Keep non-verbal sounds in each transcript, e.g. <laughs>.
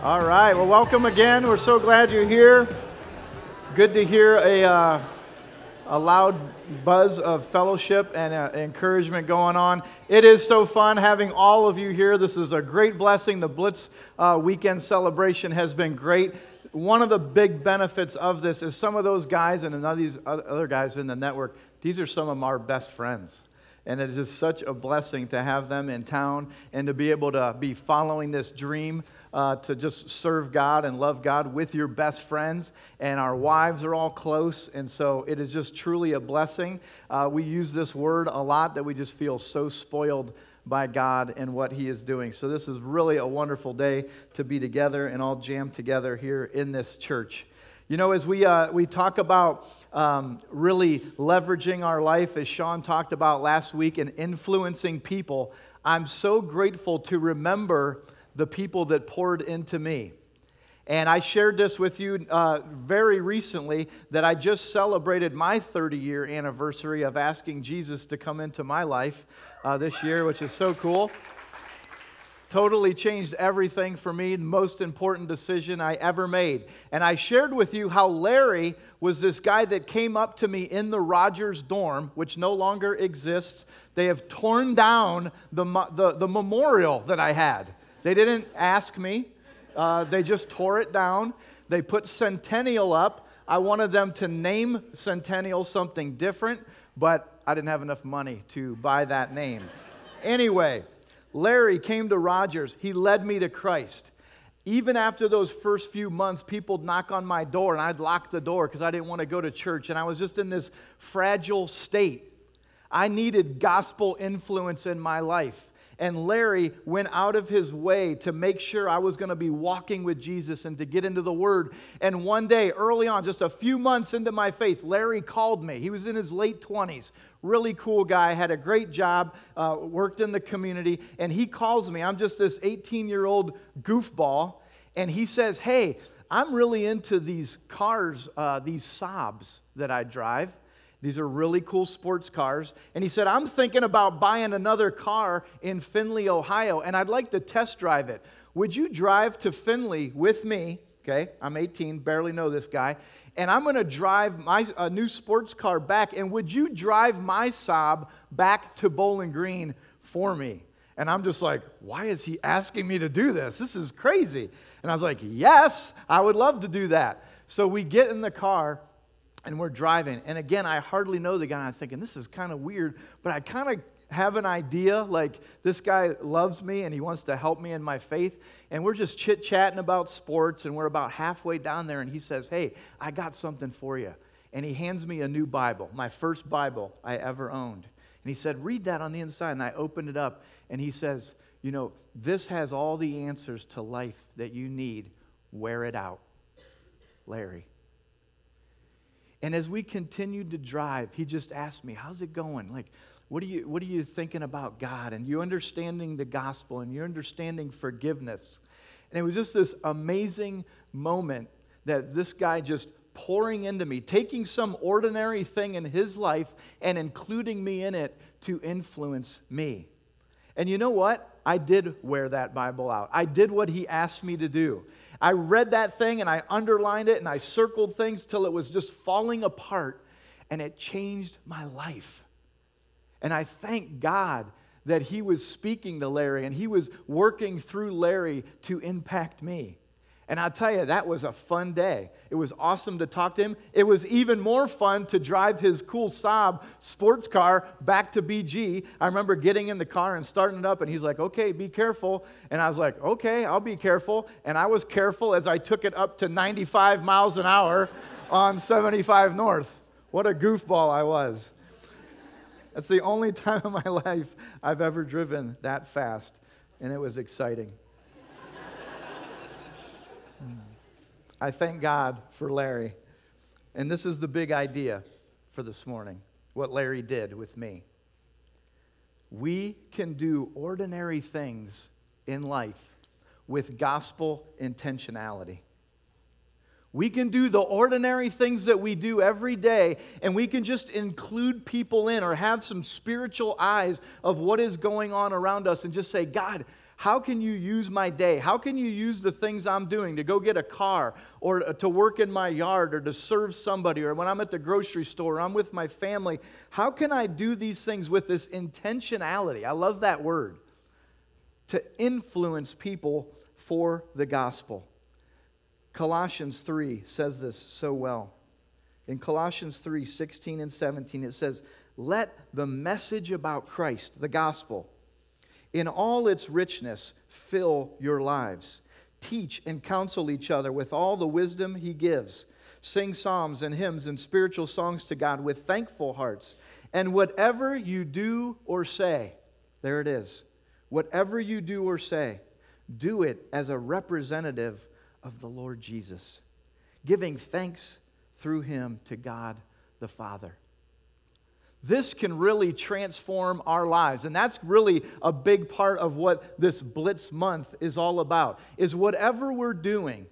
All right. Well, welcome again. We're so glad you're here. Good to hear a, uh, a loud buzz of fellowship and uh, encouragement going on. It is so fun having all of you here. This is a great blessing. The Blitz uh, weekend celebration has been great. One of the big benefits of this is some of those guys and of these other guys in the network, these are some of our best friends. And it is such a blessing to have them in town and to be able to be following this dream uh, to just serve God and love God with your best friends. And our wives are all close. And so it is just truly a blessing. Uh, we use this word a lot that we just feel so spoiled by God and what He is doing. So this is really a wonderful day to be together and all jammed together here in this church. You know, as we, uh, we talk about um, really leveraging our life, as Sean talked about last week, and influencing people, I'm so grateful to remember the people that poured into me. And I shared this with you uh, very recently that I just celebrated my 30 year anniversary of asking Jesus to come into my life uh, this year, which is so cool totally changed everything for me, the most important decision I ever made. And I shared with you how Larry was this guy that came up to me in the Rodgers dorm, which no longer exists. They have torn down the, the, the memorial that I had. They didn't ask me, uh, they just tore it down. They put Centennial up. I wanted them to name Centennial something different, but I didn't have enough money to buy that name. Anyway, Larry came to Rodgers. He led me to Christ. Even after those first few months, people would knock on my door and I'd lock the door because I didn't want to go to church. And I was just in this fragile state. I needed gospel influence in my life. And Larry went out of his way to make sure I was going to be walking with Jesus and to get into the Word. And one day, early on, just a few months into my faith, Larry called me. He was in his late 20s. Really cool guy, had a great job, uh, worked in the community. And he calls me. I'm just this 18 year old goofball. And he says, Hey, I'm really into these cars, uh, these Saabs that I drive. These are really cool sports cars. And he said, I'm thinking about buying another car in Findlay, Ohio, and I'd like to test drive it. Would you drive to Findlay with me? Okay, I'm 18, barely know this guy. And I'm going to drive my new sports car back. And would you drive my Saab back to Bowling Green for me? And I'm just like, why is he asking me to do this? This is crazy. And I was like, yes, I would love to do that. So we get in the car and we're driving. And again, I hardly know the guy. I'm thinking, this is kind of weird, but I kind of have an idea like this guy loves me and he wants to help me in my faith. And we're just chit chatting about sports, and we're about halfway down there, and he says, Hey, I got something for you. And he hands me a new Bible, my first Bible I ever owned. And he said, Read that on the inside. And I opened it up, and he says, You know, this has all the answers to life that you need. Wear it out. Larry. And as we continued to drive, he just asked me, How's it going? Like, what are you, what are you thinking about God? And you understanding the gospel and you're understanding forgiveness. And it was just this amazing moment that this guy just pouring into me, taking some ordinary thing in his life and including me in it to influence me. And you know what? I did wear that Bible out. I did what he asked me to do. I read that thing and I underlined it and I circled things till it was just falling apart and it changed my life. And I thank God that He was speaking to Larry and He was working through Larry to impact me. And I'll tell you, that was a fun day. It was awesome to talk to him. It was even more fun to drive his cool Saab sports car back to BG. I remember getting in the car and starting it up, and he's like, okay, be careful. And I was like, okay, I'll be careful. And I was careful as I took it up to 95 miles an hour on 75 North. What a goofball I was. That's the only <laughs> time in my life I've ever driven that fast, and it was exciting. I thank God for Larry. And this is the big idea for this morning what Larry did with me. We can do ordinary things in life with gospel intentionality. We can do the ordinary things that we do every day, and we can just include people in or have some spiritual eyes of what is going on around us and just say, God, How can you use my day? How can you use the things I'm doing to go get a car or uh, to work in my yard or to serve somebody or when I'm at the grocery store, I'm with my family? How can I do these things with this intentionality? I love that word. To influence people for the gospel. Colossians 3 says this so well. In Colossians 3 16 and 17, it says, Let the message about Christ, the gospel, in all its richness, fill your lives. Teach and counsel each other with all the wisdom he gives. Sing psalms and hymns and spiritual songs to God with thankful hearts. And whatever you do or say, there it is. Whatever you do or say, do it as a representative of the Lord Jesus, giving thanks through him to God the Father. This can really transform our lives. And that's really a big part of what this Blitz month is all about. Is whatever we're doing,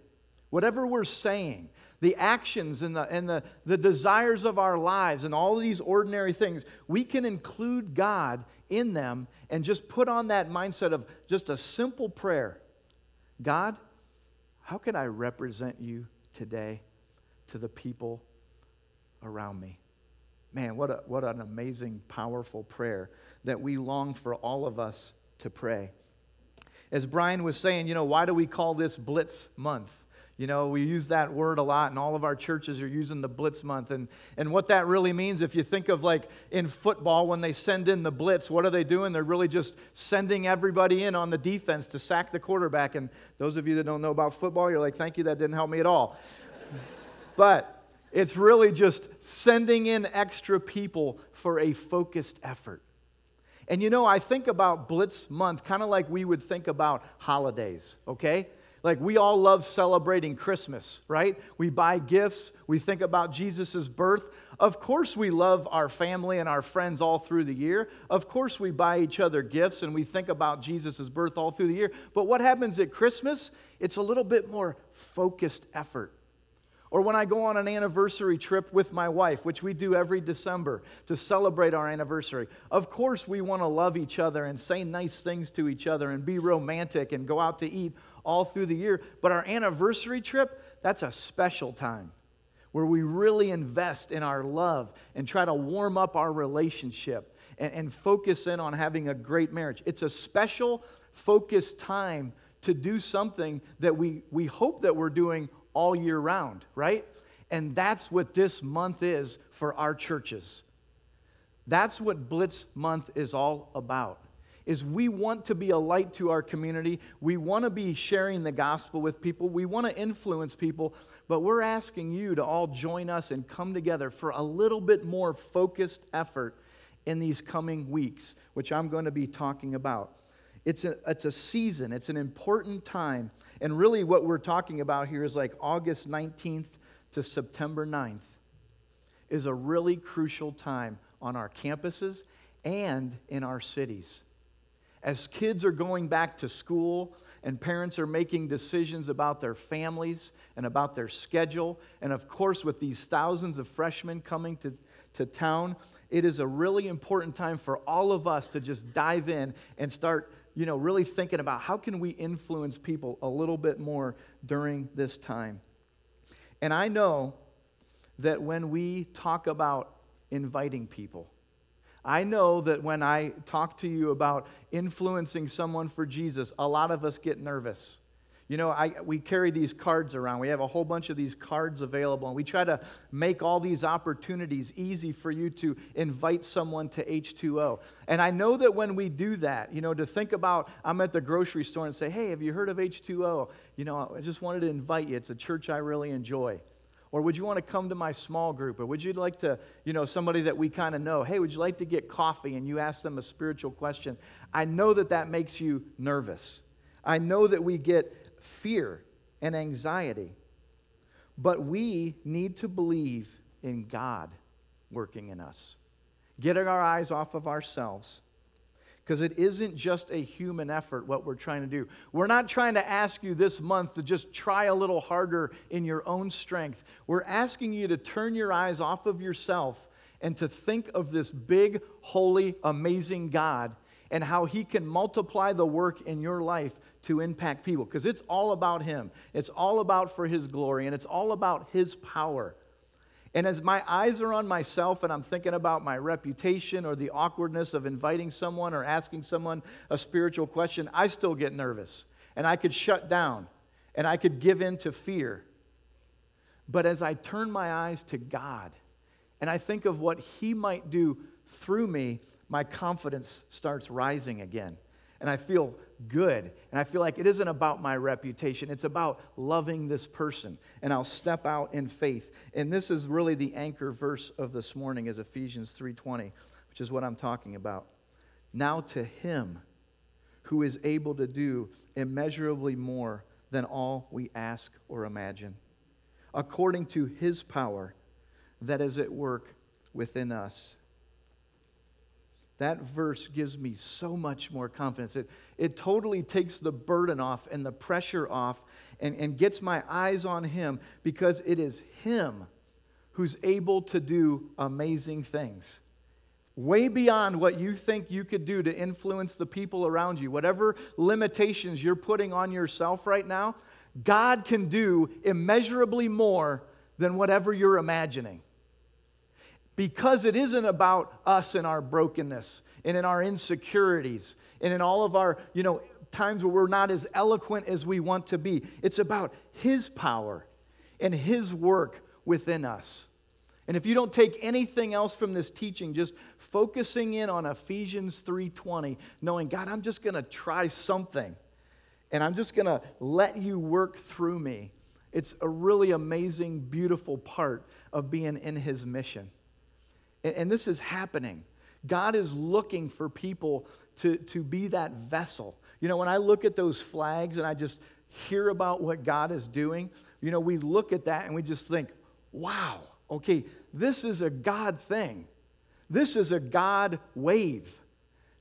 whatever we're saying, the actions and, the, and the, the desires of our lives and all these ordinary things, we can include God in them and just put on that mindset of just a simple prayer God, how can I represent you today to the people around me? Man, what, a, what an amazing, powerful prayer that we long for all of us to pray. As Brian was saying, you know, why do we call this Blitz Month? You know, we use that word a lot, and all of our churches are using the blitz month. And, and what that really means, if you think of like in football, when they send in the blitz, what are they doing? They're really just sending everybody in on the defense to sack the quarterback. And those of you that don't know about football, you're like, thank you, that didn't help me at all. <laughs> but it's really just sending in extra people for a focused effort. And you know, I think about Blitz Month kind of like we would think about holidays, okay? Like we all love celebrating Christmas, right? We buy gifts, we think about Jesus' birth. Of course, we love our family and our friends all through the year. Of course, we buy each other gifts and we think about Jesus' birth all through the year. But what happens at Christmas? It's a little bit more focused effort. Or when I go on an anniversary trip with my wife, which we do every December to celebrate our anniversary. Of course, we want to love each other and say nice things to each other and be romantic and go out to eat all through the year. But our anniversary trip, that's a special time where we really invest in our love and try to warm up our relationship and, and focus in on having a great marriage. It's a special, focused time to do something that we, we hope that we're doing all year round, right? And that's what this month is for our churches. That's what Blitz Month is all about is we want to be a light to our community. We want to be sharing the gospel with people. We want to influence people, but we're asking you to all join us and come together for a little bit more focused effort in these coming weeks, which I'm going to be talking about. It's a, it's a season, it's an important time. And really, what we're talking about here is like August 19th to September 9th is a really crucial time on our campuses and in our cities. As kids are going back to school and parents are making decisions about their families and about their schedule, and of course, with these thousands of freshmen coming to, to town, it is a really important time for all of us to just dive in and start you know really thinking about how can we influence people a little bit more during this time and i know that when we talk about inviting people I know that when I talk to you about influencing someone for Jesus, a lot of us get nervous. You know, I, we carry these cards around. We have a whole bunch of these cards available, and we try to make all these opportunities easy for you to invite someone to H2O. And I know that when we do that, you know, to think about, I'm at the grocery store and say, hey, have you heard of H2O? You know, I just wanted to invite you. It's a church I really enjoy. Or would you want to come to my small group? Or would you like to, you know, somebody that we kind of know, hey, would you like to get coffee? And you ask them a spiritual question. I know that that makes you nervous. I know that we get fear and anxiety. But we need to believe in God working in us, getting our eyes off of ourselves because it isn't just a human effort what we're trying to do. We're not trying to ask you this month to just try a little harder in your own strength. We're asking you to turn your eyes off of yourself and to think of this big, holy, amazing God and how He can multiply the work in your life to impact people because it's all about Him. It's all about for His glory and it's all about His power. And as my eyes are on myself and I'm thinking about my reputation or the awkwardness of inviting someone or asking someone a spiritual question, I still get nervous and I could shut down and I could give in to fear. But as I turn my eyes to God and I think of what He might do through me, my confidence starts rising again. And I feel good. And I feel like it isn't about my reputation, it's about loving this person. And I'll step out in faith. And this is really the anchor verse of this morning is Ephesians 3:20, which is what I'm talking about. Now to him who is able to do immeasurably more than all we ask or imagine, according to his power that is at work within us. That verse gives me so much more confidence. It, it totally takes the burden off and the pressure off and, and gets my eyes on Him because it is Him who's able to do amazing things. Way beyond what you think you could do to influence the people around you. Whatever limitations you're putting on yourself right now, God can do immeasurably more than whatever you're imagining because it isn't about us and our brokenness and in our insecurities and in all of our, you know, times where we're not as eloquent as we want to be. It's about His power and His work within us. And if you don't take anything else from this teaching, just focusing in on Ephesians 3:20, knowing, God, I'm just going to try something. And I'm just going to let you work through me. It's a really amazing, beautiful part of being in his mission. And, this is happening. God is looking for people to, to be that vessel. You know, when I look at those flags and I just hear about what God is doing, you know, we look at that and we just think, wow, okay, this is a God thing. This is a God wave.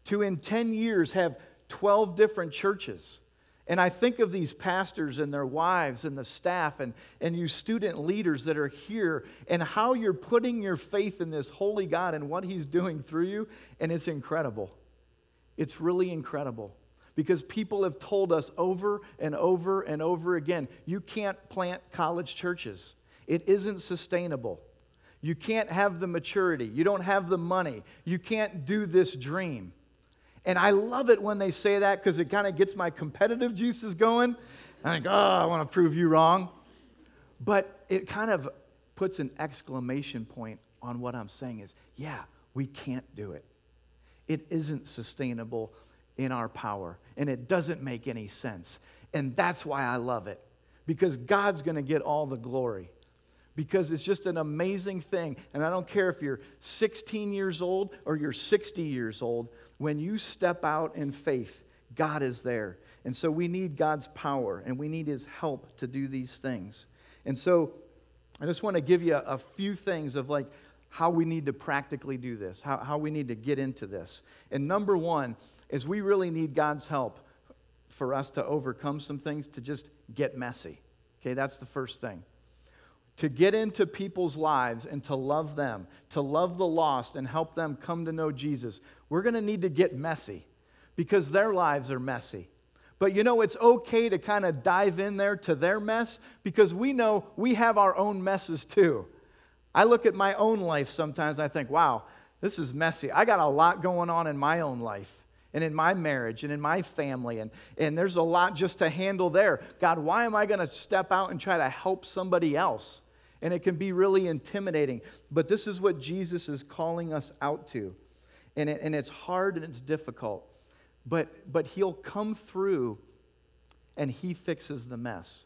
To in 10 years have 12 different churches. And I think of these pastors and their wives and the staff and, and you student leaders that are here and how you're putting your faith in this holy God and what He's doing through you. And it's incredible. It's really incredible because people have told us over and over and over again you can't plant college churches, it isn't sustainable. You can't have the maturity, you don't have the money, you can't do this dream. And I love it when they say that because it kind of gets my competitive juices going. I think, oh, I want to prove you wrong. But it kind of puts an exclamation point on what I'm saying is, yeah, we can't do it. It isn't sustainable in our power, and it doesn't make any sense. And that's why I love it, because God's going to get all the glory. Because it's just an amazing thing. And I don't care if you're 16 years old or you're 60 years old, when you step out in faith, God is there. And so we need God's power and we need His help to do these things. And so I just want to give you a, few things of like how we need to practically do this, how, how we need to get into this. And number one is we really need God's help for us to overcome some things, to just get messy. Okay, that's the first thing to get into people's lives and to love them, to love the lost and help them come to know Jesus, we're going to need to get messy because their lives are messy. But you know, it's okay to kind of dive in there to their mess because we know we have our own messes too. I look at my own life sometimes I think, wow, this is messy. I got a lot going on in my own life and in my marriage and in my family, and, and there's a lot just to handle there. God, why am I going to step out and try to help somebody else? And it can be really intimidating. But this is what Jesus is calling us out to. And, it, and it's hard and it's difficult. But, but He'll come through and He fixes the mess.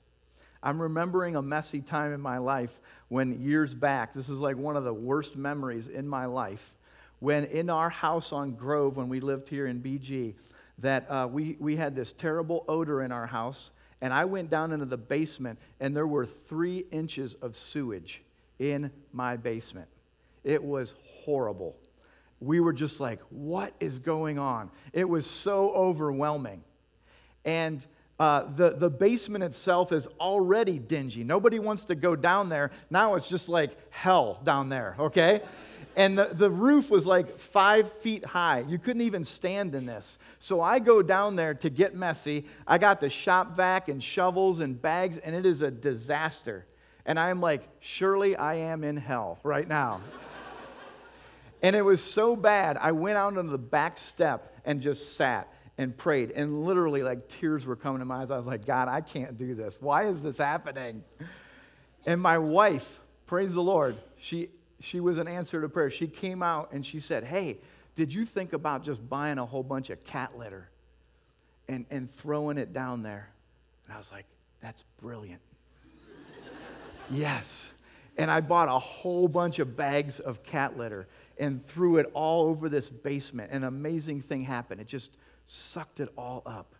I'm remembering a messy time in my life when years back, this is like one of the worst memories in my life, when in our house on Grove, when we lived here in BG, that uh, we, we had this terrible odor in our house and I went down into the basement, and there were three inches of sewage in my basement. It was horrible. We were just like, what is going on? It was so overwhelming. And uh, the, the basement itself is already dingy. Nobody wants to go down there. Now it's just like hell down there, okay? And the, the roof was like five feet high. You couldn't even stand in this. So I go down there to get messy. I got the shop vac and shovels and bags, and it is a disaster. And I'm like, surely I am in hell right now. <laughs> and it was so bad, I went out on the back step and just sat and prayed. And literally, like, tears were coming to my eyes. I was like, God, I can't do this. Why is this happening? And my wife, praise the Lord, she she was an answer to prayer. She came out and she said, Hey, did you think about just buying a whole bunch of cat litter and, and throwing it down there? And I was like, That's brilliant. <laughs> yes. And I bought a whole bunch of bags of cat litter and threw it all over this basement. An amazing thing happened. It just sucked it all up.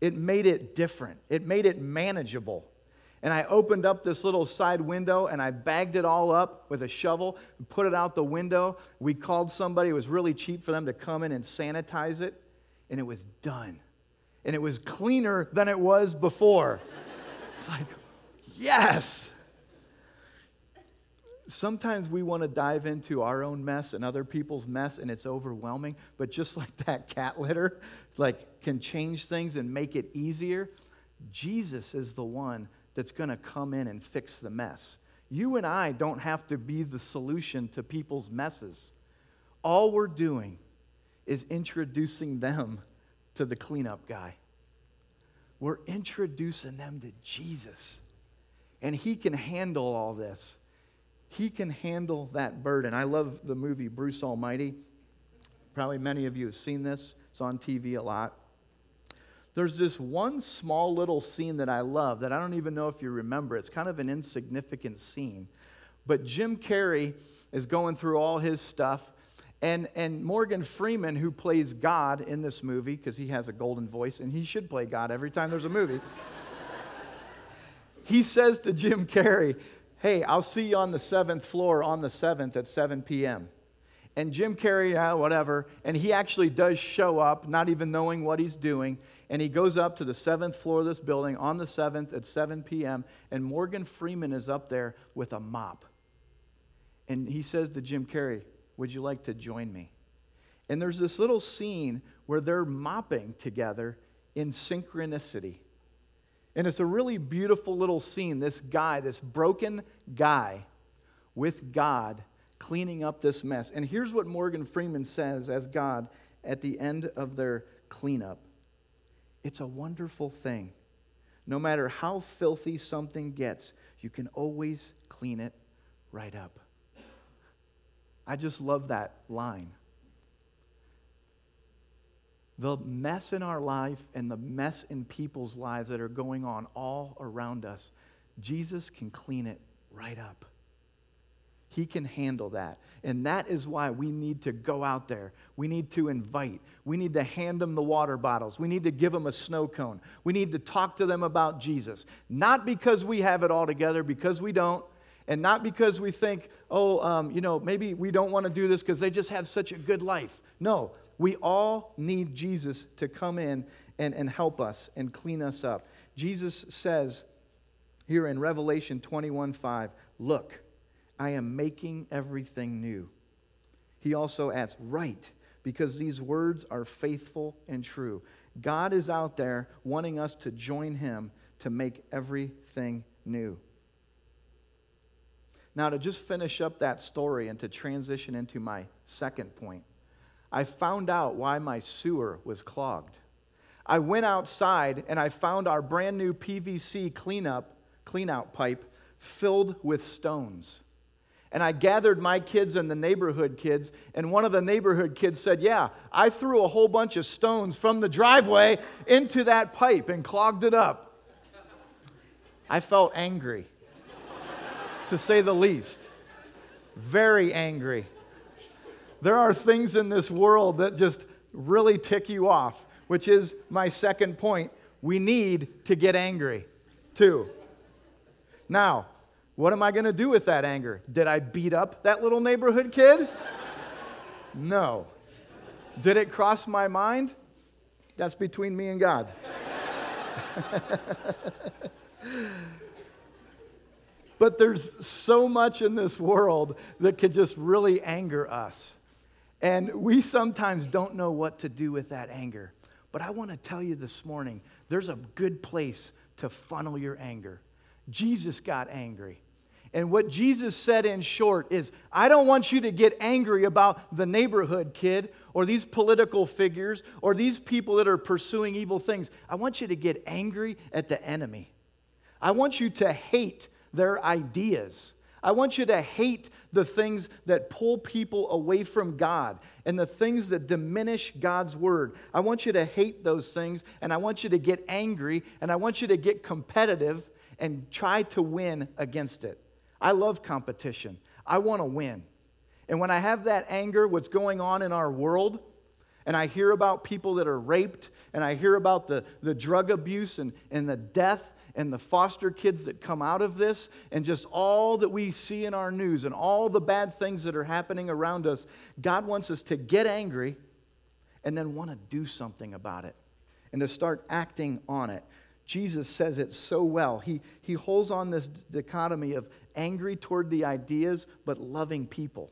It made it different, it made it manageable and I opened up this little side window and I bagged it all up with a shovel put it out the window. We called somebody, it was really cheap for them to come in and sanitize it, and it was done. And it was cleaner than it was before. <laughs> it's like, yes! Sometimes we want to dive into our own mess and other people's mess, and it's overwhelming. But just like that cat litter, like can change things and make it easier. Jesus is the one that's going to come in and fix the mess. You and I don't have to be the solution to people's messes. All we're doing is introducing them to the cleanup guy. We're introducing them to Jesus. And he can handle all this. He can handle that burden. I love the movie Bruce Almighty. Probably many of you have seen this, it's on TV a lot. There's this one small little scene that I love that I don't even know if you remember. It's kind of an insignificant scene. But Jim Carrey is going through all his stuff. And, and Morgan Freeman, who plays God in this movie, because he has a golden voice, and he should play God every time there's a movie, he says to Jim Carrey, Hey, I'll see you on the seventh floor on the 7th at 7 p.m. And Jim Carrey, yeah, whatever, and he actually does show up, not even knowing what he's doing and he goes up to the seventh floor of this building on the 7th at 7 p.m., and Morgan Freeman is up there with a mop. And he says to Jim Carrey, Would you like to join me? And there's this little scene where they're mopping together in synchronicity. And it's a really beautiful little scene. This guy, this broken guy with God cleaning up this mess. And here's what Morgan Freeman says as God at the end of their cleanup it's a wonderful thing. No matter how filthy something gets, you can always clean it right up. I just love that line. The mess in our life and the mess in people's lives that are going on all around us, Jesus can clean it right up. He can handle that. And that is why we need to go out there. We need to invite. We need to hand them the water bottles. We need to give them a snow cone. We need to talk to them about Jesus. Not because we have it all together, because we don't. And not because we think, oh, um, you know, maybe we don't want to do this because they just have such a good life. No, we all need Jesus to come in and, and help us and clean us up. Jesus says here in Revelation 21 5, look, I am making everything new. He also adds, right, because these words are faithful and true. God is out there wanting us to join Him to make everything new. Now, to just finish up that story and to transition into my second point, I found out why my sewer was clogged. I went outside and I found our brand new PVC cleanup, cleanout pipe filled with stones and I gathered my kids and the neighborhood kids, and one of the neighborhood kids said, Yeah, I threw a whole bunch of stones from the driveway into that pipe and clogged it up. I felt angry, to say the least. Very angry. There are things in this world that just really tick you off, which is my second point. We need to get angry, too. Now, what am I going to do with that anger? Did I beat up that little neighborhood kid? no. Did it cross my mind? That's between me and God. <laughs> But there's so much in this world that could just really anger us. And we sometimes don't know what to do with that anger. But I want to tell you this morning there's a good place to funnel your anger. Jesus got angry. And what Jesus said in short is I don't want you to get angry about the neighborhood kid or these political figures or these people that are pursuing evil things. I want you to get angry at the enemy. I want you to hate their ideas. I want you to hate the things that pull people away from God and the things that diminish God's word. I want you to hate those things and I want you to get angry and I want you to get competitive and try to win against it. I love competition. I want to win. And when I have that anger, what's going on in our world, and I hear about people that are raped, and I hear about the, the drug abuse and, and the death and the foster kids that come out of this, and just all that we see in our news and all the bad things that are happening around us, God wants us to get angry and then want to do something about it and to start acting on it. Jesus says it so well. He, he holds on this dichotomy of angry toward the ideas, but loving people.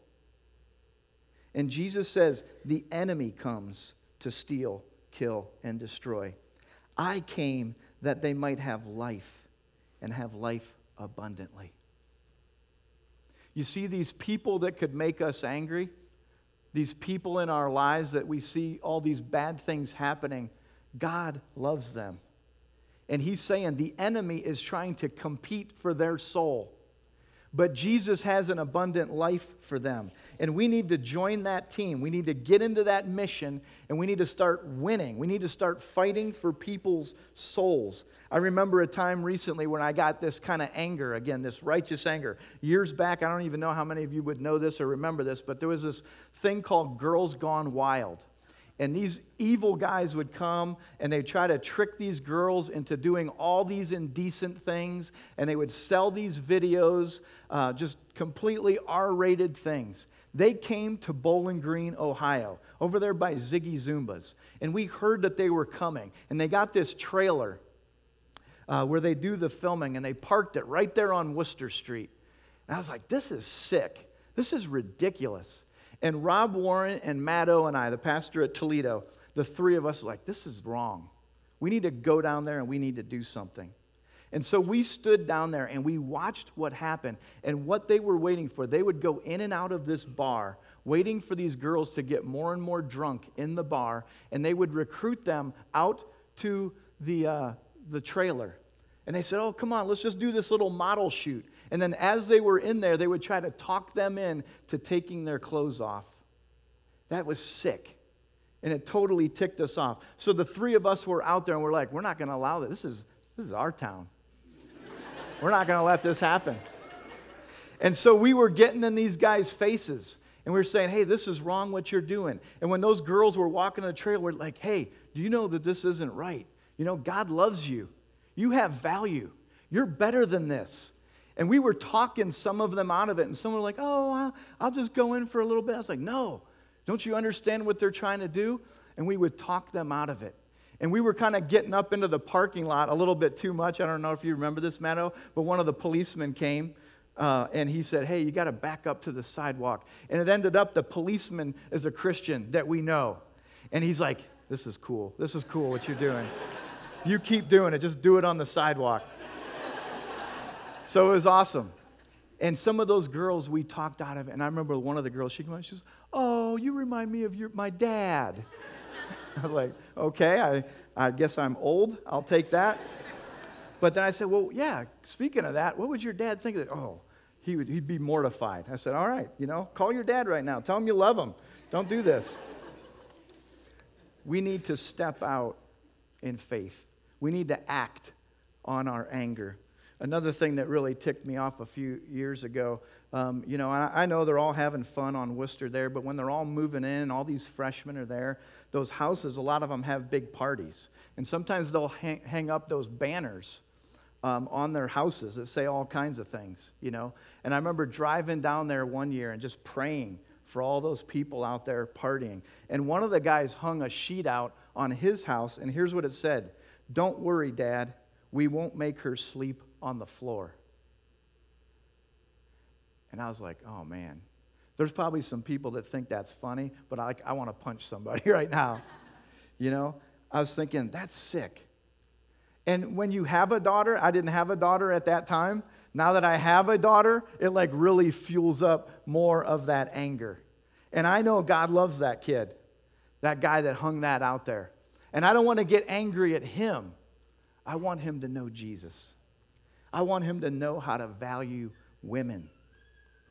And Jesus says, The enemy comes to steal, kill, and destroy. I came that they might have life and have life abundantly. You see, these people that could make us angry, these people in our lives that we see all these bad things happening, God loves them. And He's saying the enemy is trying to compete for their soul. But Jesus has an abundant life for them. And we need to join that team. We need to get into that mission and we need to start winning. We need to start fighting for people's souls. I remember a time recently when I got this kind of anger, again, this righteous anger. Years back, I don't even know how many of you would know this or remember this, but there was this thing called Girls Gone Wild. And these evil guys would come and they'd try to trick these girls into doing all these indecent things. And they would sell these videos, uh, just completely R rated things. They came to Bowling Green, Ohio, over there by Ziggy Zoomba's. And we heard that they were coming. And they got this trailer uh, where they do the filming and they parked it right there on Wooster Street. And I was like, this is sick. This is ridiculous. And Rob Warren and Matt O and I, the pastor at Toledo, the three of us, like, this is wrong. We need to go down there and we need to do something. And so we stood down there and we watched what happened and what they were waiting for. They would go in and out of this bar, waiting for these girls to get more and more drunk in the bar, and they would recruit them out to the, uh, the trailer. And they said, Oh, come on, let's just do this little model shoot. And then as they were in there, they would try to talk them in to taking their clothes off. That was sick. And it totally ticked us off. So the three of us were out there and we're like, we're not going to allow this. This is, this is our town. we're not going to let this happen. And so we were getting in these guys' faces and we were saying, hey, this is wrong what you're doing. And when those girls were walking the trail, we're like, hey, do you know that this isn't right? You know, God loves you. You have value. You're better than this. And we were talking some of them out of it, and some were like, oh, I'll, just go in for a little bit. I was like, no, don't you understand what they're trying to do? And we would talk them out of it. And we were kind of getting up into the parking lot a little bit too much. I don't know if you remember this, Matto, but one of the policemen came uh, and he said, Hey, you got to back up to the sidewalk. And it ended up the policeman is a Christian that we know. And he's like, This is cool. This is cool what you're doing. you keep doing it, just do it on the sidewalk. So it was awesome. And some of those girls we talked out of. And I remember one of the girls, she came out, she says, Oh, you remind me of your, my dad. <laughs> I was like, Okay, I, I guess I'm old. I'll take that. But then I said, Well, yeah, speaking of that, what would your dad think of it? Oh, he would, he'd be mortified. I said, All right, you know, call your dad right now. Tell him you love him. Don't do this. We need to step out in faith, we need to act on our anger. Another thing that really ticked me off a few years ago, um, you know, I, I, know they're all having fun on Wooster there, but when they're all moving in, all these freshmen are there, those houses, a lot of them have big parties. And sometimes they'll hang, hang up those banners um, on their houses that say all kinds of things, you know. And I remember driving down there one year and just praying for all those people out there partying. And one of the guys hung a sheet out on his house, and here's what it said Don't worry, Dad, we won't make her sleep on the floor. And I was like, oh man. There's probably some people that think that's funny, but I, I want to punch somebody <laughs> right now. You know, I was thinking, that's sick. And when you have a daughter, I didn't have a daughter at that time. Now that I have a daughter, it like really fuels up more of that anger. And I know God loves that kid, that guy that hung that out there. And I don't want to get angry at him. I want him to know Jesus. I want him to know how to value women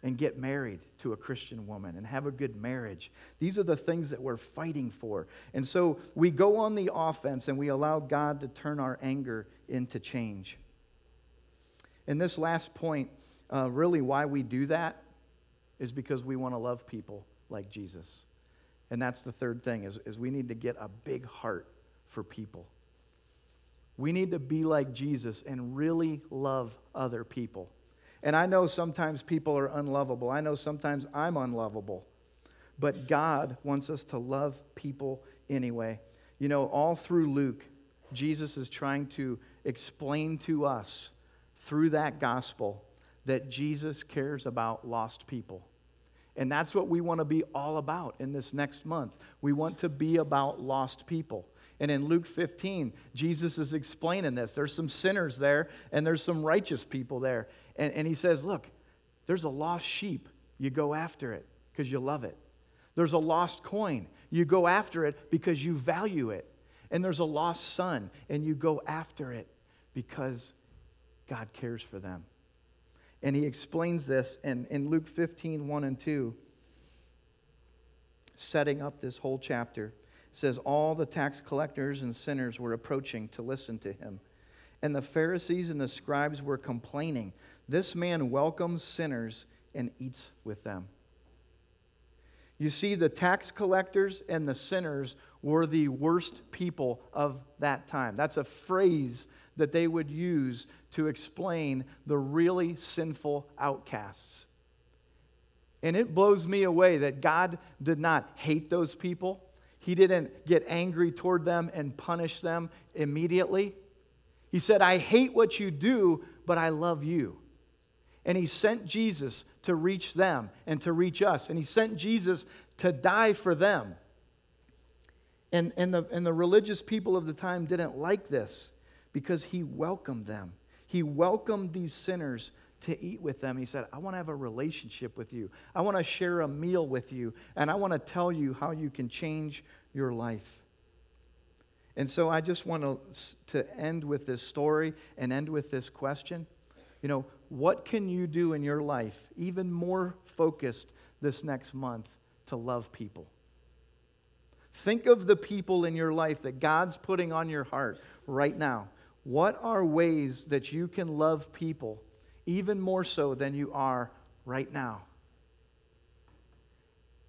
and get married to a Christian woman and have a good marriage. These are the things that we're fighting for. And so we go on the offense and we allow God to turn our anger into change. And this last point, uh, really why we do that is because we want to love people like Jesus. And that's the third thing is, is we need to get a big heart for people. We need to be like Jesus and really love other people. And I know sometimes people are unlovable. I know sometimes I'm unlovable. But God wants us to love people anyway. You know, all through Luke, Jesus is trying to explain to us through that gospel that Jesus cares about lost people. And that's what we want to be all about in this next month. We want to be about lost people. And in Luke 15, Jesus is explaining this. There's some sinners there, and there's some righteous people there. And, and he says, Look, there's a lost sheep. You go after it because you love it. There's a lost coin. You go after it because you value it. And there's a lost son, and you go after it because God cares for them. And he explains this in, in Luke 15, 1 and 2, setting up this whole chapter. Says, All the tax collectors and sinners were approaching to listen to him. And the Pharisees and the scribes were complaining, This man welcomes sinners and eats with them. You see, the tax collectors and the sinners were the worst people of that time. That's a phrase that they would use to explain the really sinful outcasts. And it blows me away that God did not hate those people. He didn't get angry toward them and punish them immediately. He said, I hate what you do, but I love you. And he sent Jesus to reach them and to reach us. And he sent Jesus to die for them. And, and, the, and the religious people of the time didn't like this because he welcomed them. He welcomed these sinners to eat with them. He said, I want to have a relationship with you. I want to share a meal with you. And I want to tell you how you can change your life. And so I just want to, to end with this story and end with this question. You know, what can you do in your life, even more focused this next month, to love people? Think of the people in your life that God's putting on your heart right now. What are ways that you can love people even more so than you are right now?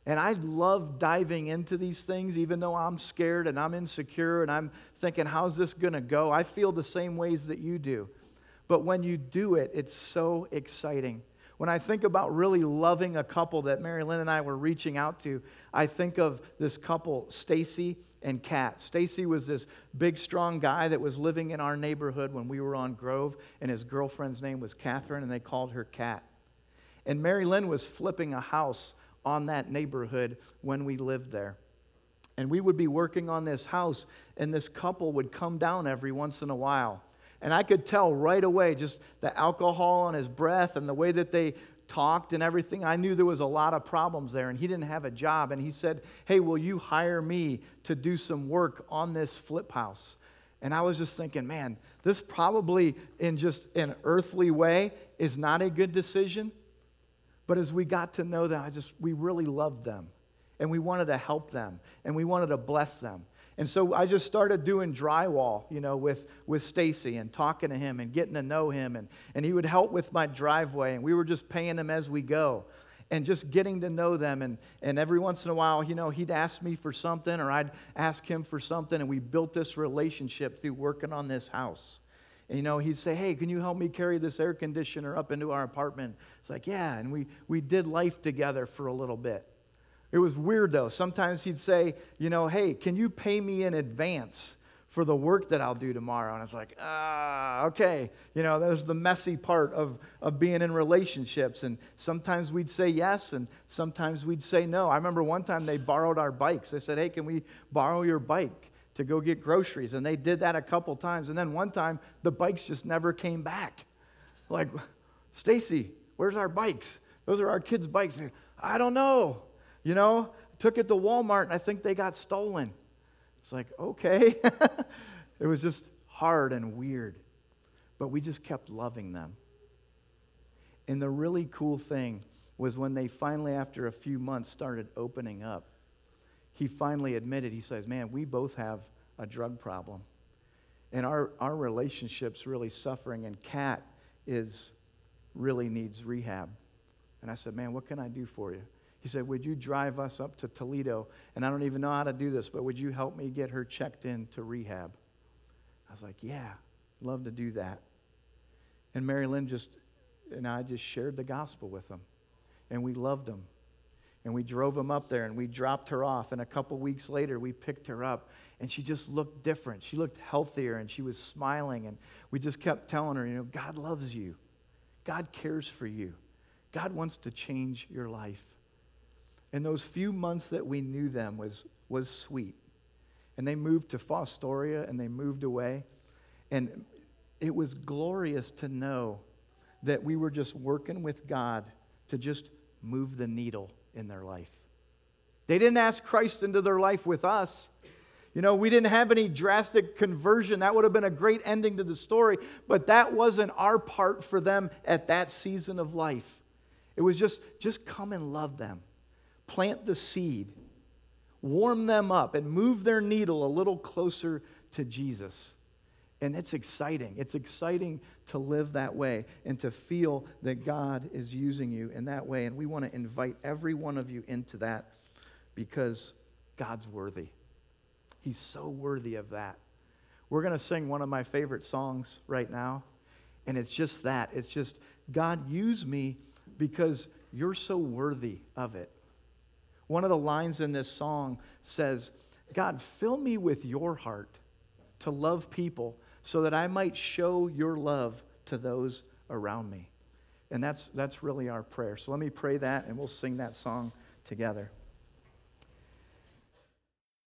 And I love diving into these things, even though I'm scared and I'm insecure and I'm thinking, how's this going to go? I feel the same ways that you do. But when you do it, it's so exciting. When I think about really loving a couple that Mary Lynn and I were reaching out to, I think of this couple, Stacy and Kat. Stacy was this big, strong guy that was living in our neighborhood when we were on Grove, and his girlfriend's name was Catherine, and they called her Kat. And Mary Lynn was flipping a house on that neighborhood when we lived there. And we would be working on this house, and this couple would come down every once in a while. And I could tell right away just the alcohol on his breath and the way that they talked and everything, I knew there was a lot of problems there, and he didn't have a job. And he said, Hey, will you hire me to do some work on this flip house? And I was just thinking, man, this probably in just an earthly way is not a good decision. But as we got to know them, I just, we really loved them. And we wanted to help them. And we wanted to bless them. And so I just started doing drywall, you know, with, with Stacy and talking to him and getting to know him. And, and he would help with my driveway. And we were just paying him as we go and just getting to know them. And, and every once in a while, you know, he'd ask me for something or I'd ask him for something. And we built this relationship through working on this house. And, you know, he'd say, Hey, can you help me carry this air conditioner up into our apartment? It's like, Yeah. And we, we did life together for a little bit. It was weird though. Sometimes he'd say, you know, hey, can you pay me in advance for the work that I'll do tomorrow. And it's like, ah, okay. You know, there's the messy part of, of being in relationships. And sometimes we'd say yes, and sometimes we'd say no. I remember one time they borrowed our bikes. They said, hey, can we borrow your bike to go get groceries? And they did that a couple times. And then one time, the bikes just never came back. Like, Stacy, where's our bikes? Those are our kids' bikes. I don't know. You know, took it to Walmart, and I think they got stolen. It's like, okay. <laughs> it was just hard and weird. But we just kept loving them. And the really cool thing was when they finally, after a few months, started opening up, he finally admitted, he says, Man, we both have a drug problem. And our, our relationship's really suffering, and Kat is really needs rehab. And I said, Man, what can I do for you? He said, Would you drive us up to Toledo? And I don't even know how to do this, but would you help me get her checked in to rehab? I was like, Yeah, love to do that. And Mary Lynn just and I just shared the gospel with them. And we loved them. And we drove them up there and we dropped her off. And a couple weeks later, we picked her up. And she just looked different. She looked healthier and she was smiling. And we just kept telling her, you know, God loves you, God cares for you, God wants to change your life. And those few months that we knew them was, was sweet. And they moved to Fostoria and they moved away. And it was glorious to know that we were just working with God to just move the needle in their life. They didn't ask Christ into their life with us. You know, we didn't have any drastic conversion. That would have been a great ending to the story, but that wasn't our part for them at that season of life. It was just, just come and love them plant the seed, warm them up, and move their needle a little closer to Jesus. And it's exciting. It's exciting to live that way and to feel that God is using you in that way. And we want to invite every one of you into that because God's worthy. He's so worthy of that. We're going to sing one of my favorite songs right now. And it's just that. It's just, God, use me because you're so worthy of it. One of the lines in this song says, God, fill me with your heart to love people so that I might show your love to those around me. And that's, that's really our prayer. So let me pray that and we'll sing that song together.